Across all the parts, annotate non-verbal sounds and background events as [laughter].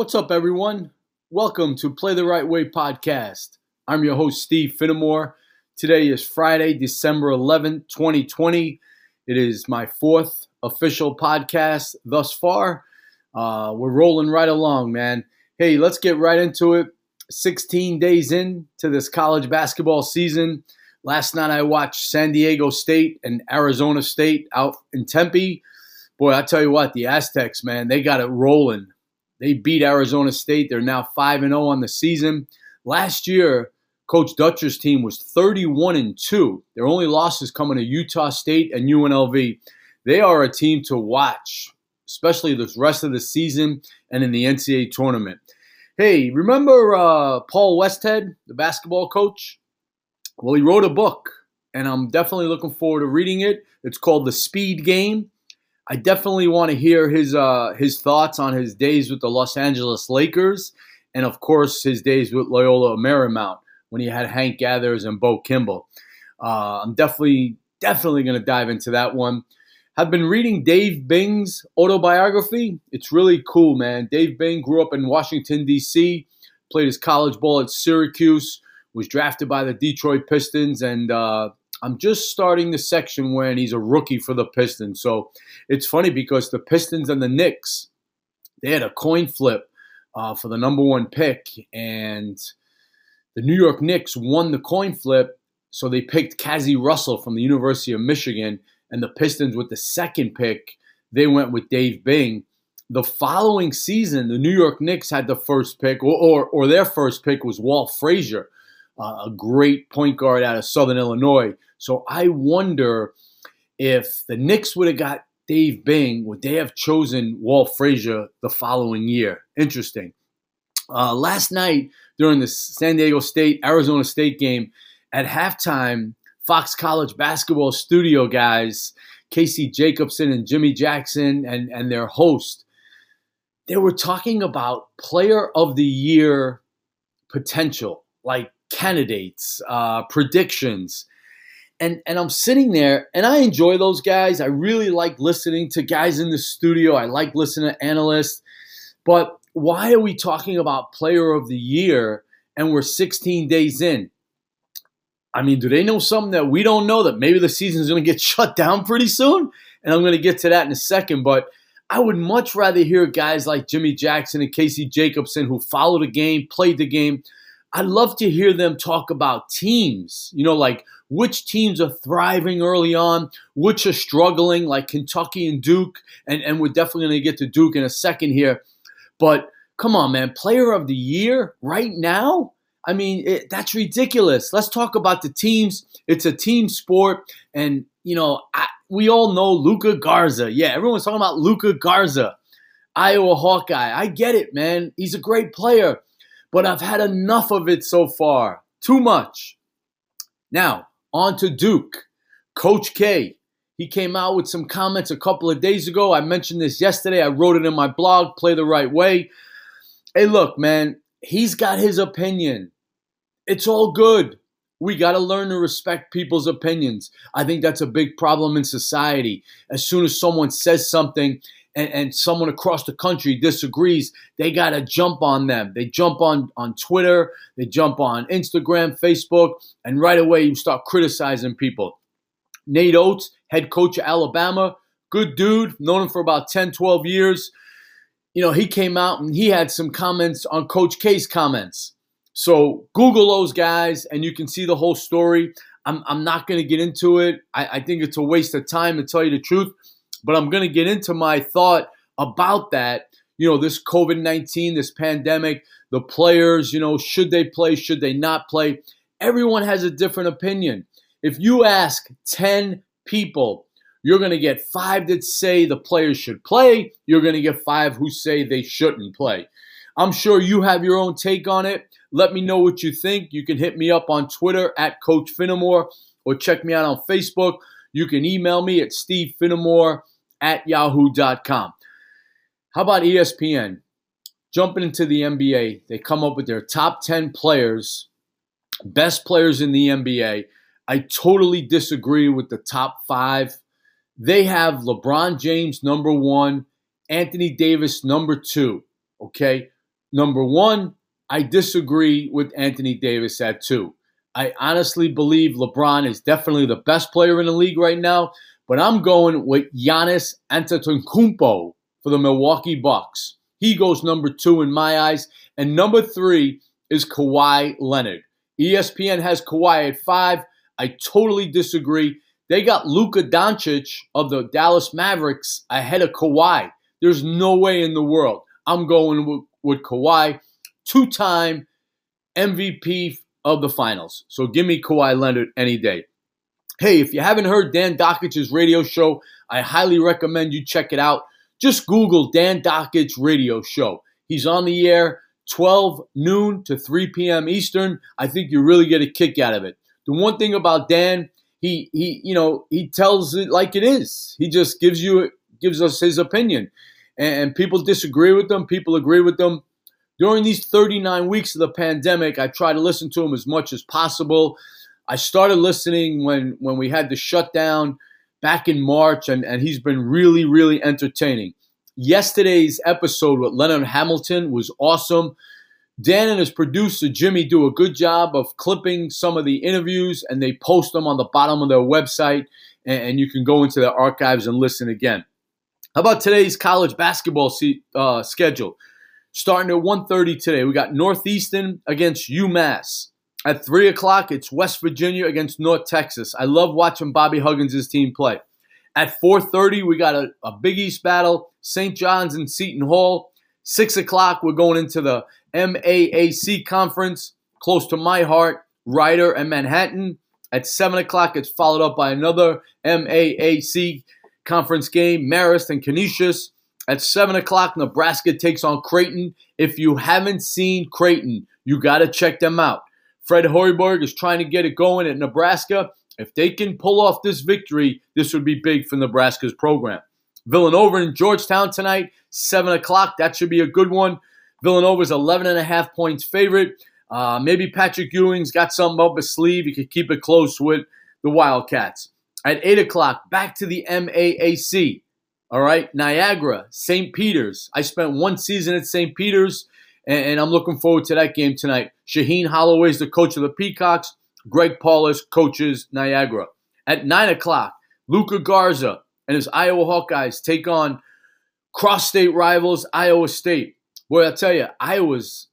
What's up, everyone? Welcome to Play the Right Way podcast. I'm your host, Steve Finnemore. Today is Friday, December 11th, 2020. It is my fourth official podcast thus far. Uh, we're rolling right along, man. Hey, let's get right into it. 16 days in to this college basketball season. Last night I watched San Diego State and Arizona State out in Tempe. Boy, I tell you what, the Aztecs, man, they got it rolling. They beat Arizona State. They're now 5 and 0 on the season. Last year, Coach Dutcher's team was 31 and 2. Their only losses coming to Utah State and UNLV. They are a team to watch, especially this rest of the season and in the NCAA tournament. Hey, remember uh, Paul Westhead, the basketball coach? Well, he wrote a book, and I'm definitely looking forward to reading it. It's called The Speed Game. I definitely want to hear his uh, his thoughts on his days with the Los Angeles Lakers, and of course his days with Loyola Marymount when he had Hank Gathers and Bo Kimble. Uh, I'm definitely definitely going to dive into that one. I've been reading Dave Bing's autobiography. It's really cool, man. Dave Bing grew up in Washington D.C., played his college ball at Syracuse, was drafted by the Detroit Pistons, and uh, I'm just starting the section when he's a rookie for the Pistons. So it's funny because the Pistons and the Knicks, they had a coin flip uh, for the number one pick, and the New York Knicks won the coin flip. So they picked Cazzie Russell from the University of Michigan, and the Pistons with the second pick, they went with Dave Bing. The following season, the New York Knicks had the first pick, or, or, or their first pick was Walt Frazier, uh, a great point guard out of Southern Illinois. So I wonder if the Knicks would have got Dave Bing, would they have chosen Walt Frazier the following year? Interesting. Uh, last night during the San Diego State Arizona State game, at halftime, Fox College basketball studio guys, Casey Jacobsen and Jimmy Jackson, and, and their host, they were talking about player of the year potential, like candidates, uh, predictions and and I'm sitting there and I enjoy those guys. I really like listening to guys in the studio. I like listening to analysts. But why are we talking about player of the year and we're 16 days in? I mean, do they know something that we don't know that maybe the season is going to get [laughs] shut down pretty soon? And I'm going to get to that in a second, but I would much rather hear guys like Jimmy Jackson and Casey Jacobsen who follow the game, played the game. I'd love to hear them talk about teams, you know, like which teams are thriving early on, which are struggling, like Kentucky and Duke. And, and we're definitely going to get to Duke in a second here. But come on, man, player of the year right now? I mean, it, that's ridiculous. Let's talk about the teams. It's a team sport. And, you know, I, we all know Luka Garza. Yeah, everyone's talking about Luka Garza, Iowa Hawkeye. I get it, man. He's a great player. But I've had enough of it so far. Too much. Now, on to Duke. Coach K. He came out with some comments a couple of days ago. I mentioned this yesterday. I wrote it in my blog, Play the Right Way. Hey, look, man, he's got his opinion. It's all good. We got to learn to respect people's opinions. I think that's a big problem in society. As soon as someone says something and, and someone across the country disagrees, they got to jump on them. They jump on, on Twitter, they jump on Instagram, Facebook, and right away you start criticizing people. Nate Oats, head coach of Alabama, good dude, known him for about 10, 12 years. You know, he came out and he had some comments on Coach K's comments. So Google those guys and you can see the whole story. I'm, I'm not going to get into it. I, I think it's a waste of time to tell you the truth but I'm going to get into my thought about that. You know, this COVID 19, this pandemic, the players, you know, should they play, should they not play? Everyone has a different opinion. If you ask 10 people, you're going to get five that say the players should play. You're going to get five who say they shouldn't play. I'm sure you have your own take on it. Let me know what you think. You can hit me up on Twitter at Coach Finnemore or check me out on Facebook. You can email me at Steve Finnemore at yahoo.com. How about ESPN? Jumping into the NBA, they come up with their top 10 players, best players in the NBA. I totally disagree with the top five. They have LeBron James number one, Anthony Davis number two. Okay. Number one, I disagree with Anthony Davis at two. I honestly believe LeBron is definitely the best player in the league right now, but I'm going with Giannis Antetokounmpo for the Milwaukee Bucks. He goes number two in my eyes, and number three is Kawhi Leonard. ESPN has Kawhi at five. I totally disagree. They got Luka Doncic of the Dallas Mavericks ahead of Kawhi. There's no way in the world. I'm going with, with Kawhi, two time MVP of the finals. So give me Kawhi Leonard any day. Hey, if you haven't heard Dan Dakich's radio show, I highly recommend you check it out. Just Google Dan Dakich radio show. He's on the air 12 noon to 3 p.m. Eastern. I think you really get a kick out of it. The one thing about Dan, he he you know he tells it like it is. He just gives you gives us his opinion, and, people disagree with them. People agree with them. During these 39 weeks of the pandemic, I try to listen to him as much as possible. I started listening when when we had the shutdown back in March, and, and he's been really, really entertaining. Yesterday's episode with Leonard Hamilton was awesome. Dan and his producer Jimmy do a good job of clipping some of the interviews and they post them on the bottom of their website and, and you can go into their archives and listen again. How about today's college basketball se- uh, schedule? Starting at 1.30 today, we got Northeastern against UMass. At 3 o'clock, it's West Virginia against North Texas. I love watching Bobby Huggins' team play. At 4.30, we got a, a Big East battle, St. John's and Seton Hall. 6 o'clock, we're going into the MAAC conference, close to my heart, Rider and Manhattan. At 7 o'clock, it's followed up by another MAAC conference game, Marist and Canisius. At 7 o'clock, Nebraska takes on Creighton. If you haven't seen Creighton, you got to check them out. Fred Hoiberg is trying to get it going at Nebraska. If they can pull off this victory, this would be big for Nebraska's program. Villanova and Georgetown tonight, 7 o'clock. That should be a good one. Villanova's 11 and a half points favorite. Uh, maybe Patrick Ewing's got something up his sleeve. He could keep it close with the Wildcats. At 8 o'clock, back to the MAAC. All right, Niagara, St. Peter's. I spent one season at St. Peter's, and, and I'm looking forward to that game tonight. Shaheen Holloway is the coach of the Peacocks. Greg Paulus coaches Niagara. At 9 o'clock, Luka Garza and his Iowa Hawkeyes take on cross state rivals Iowa State. Boy, I tell you, Iowa's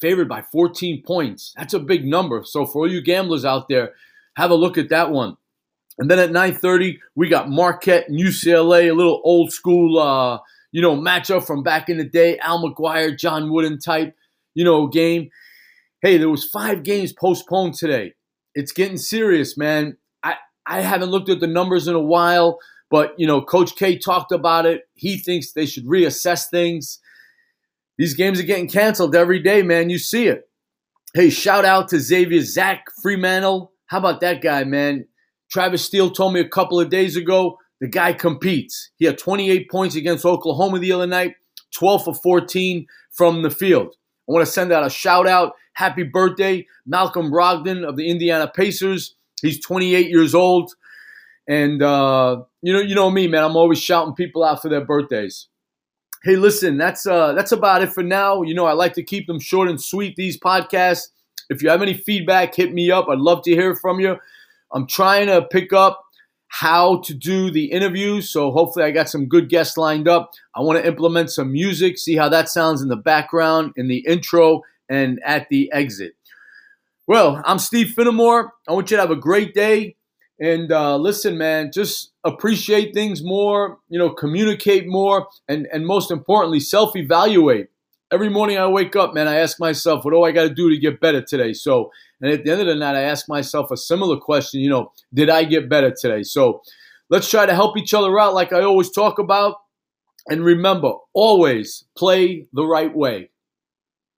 favored by 14 points. That's a big number. So for all you gamblers out there, have a look at that one. And then at 9:30, we got Marquette and UCLA, a little old school, uh, you know, matchup from back in the day. Al McGuire, John Wooden type, you know, game. Hey, there was five games postponed today. It's getting serious, man. I I haven't looked at the numbers in a while, but you know, Coach K talked about it. He thinks they should reassess things. These games are getting canceled every day, man. You see it. Hey, shout out to Xavier Zach Freemantle. How about that guy, man? Travis Steele told me a couple of days ago the guy competes. He had 28 points against Oklahoma the other night, 12 for 14 from the field. I want to send out a shout out. Happy birthday, Malcolm Brogdon of the Indiana Pacers. He's 28 years old. And uh, you know, you know me, man. I'm always shouting people out for their birthdays. Hey, listen, that's uh, that's about it for now. You know, I like to keep them short and sweet. These podcasts. If you have any feedback, hit me up. I'd love to hear from you. I'm trying to pick up how to do the interviews, so hopefully I got some good guests lined up. I want to implement some music, see how that sounds in the background, in the intro, and at the exit. Well, I'm Steve Finnemore. I want you to have a great day. And uh, listen, man, just appreciate things more, you know, communicate more, and, and most importantly, self evaluate. Every morning I wake up, man, I ask myself, what do I got to do to get better today? So, and at the end of the night, I ask myself a similar question, you know, did I get better today? So, let's try to help each other out like I always talk about. And remember, always play the right way.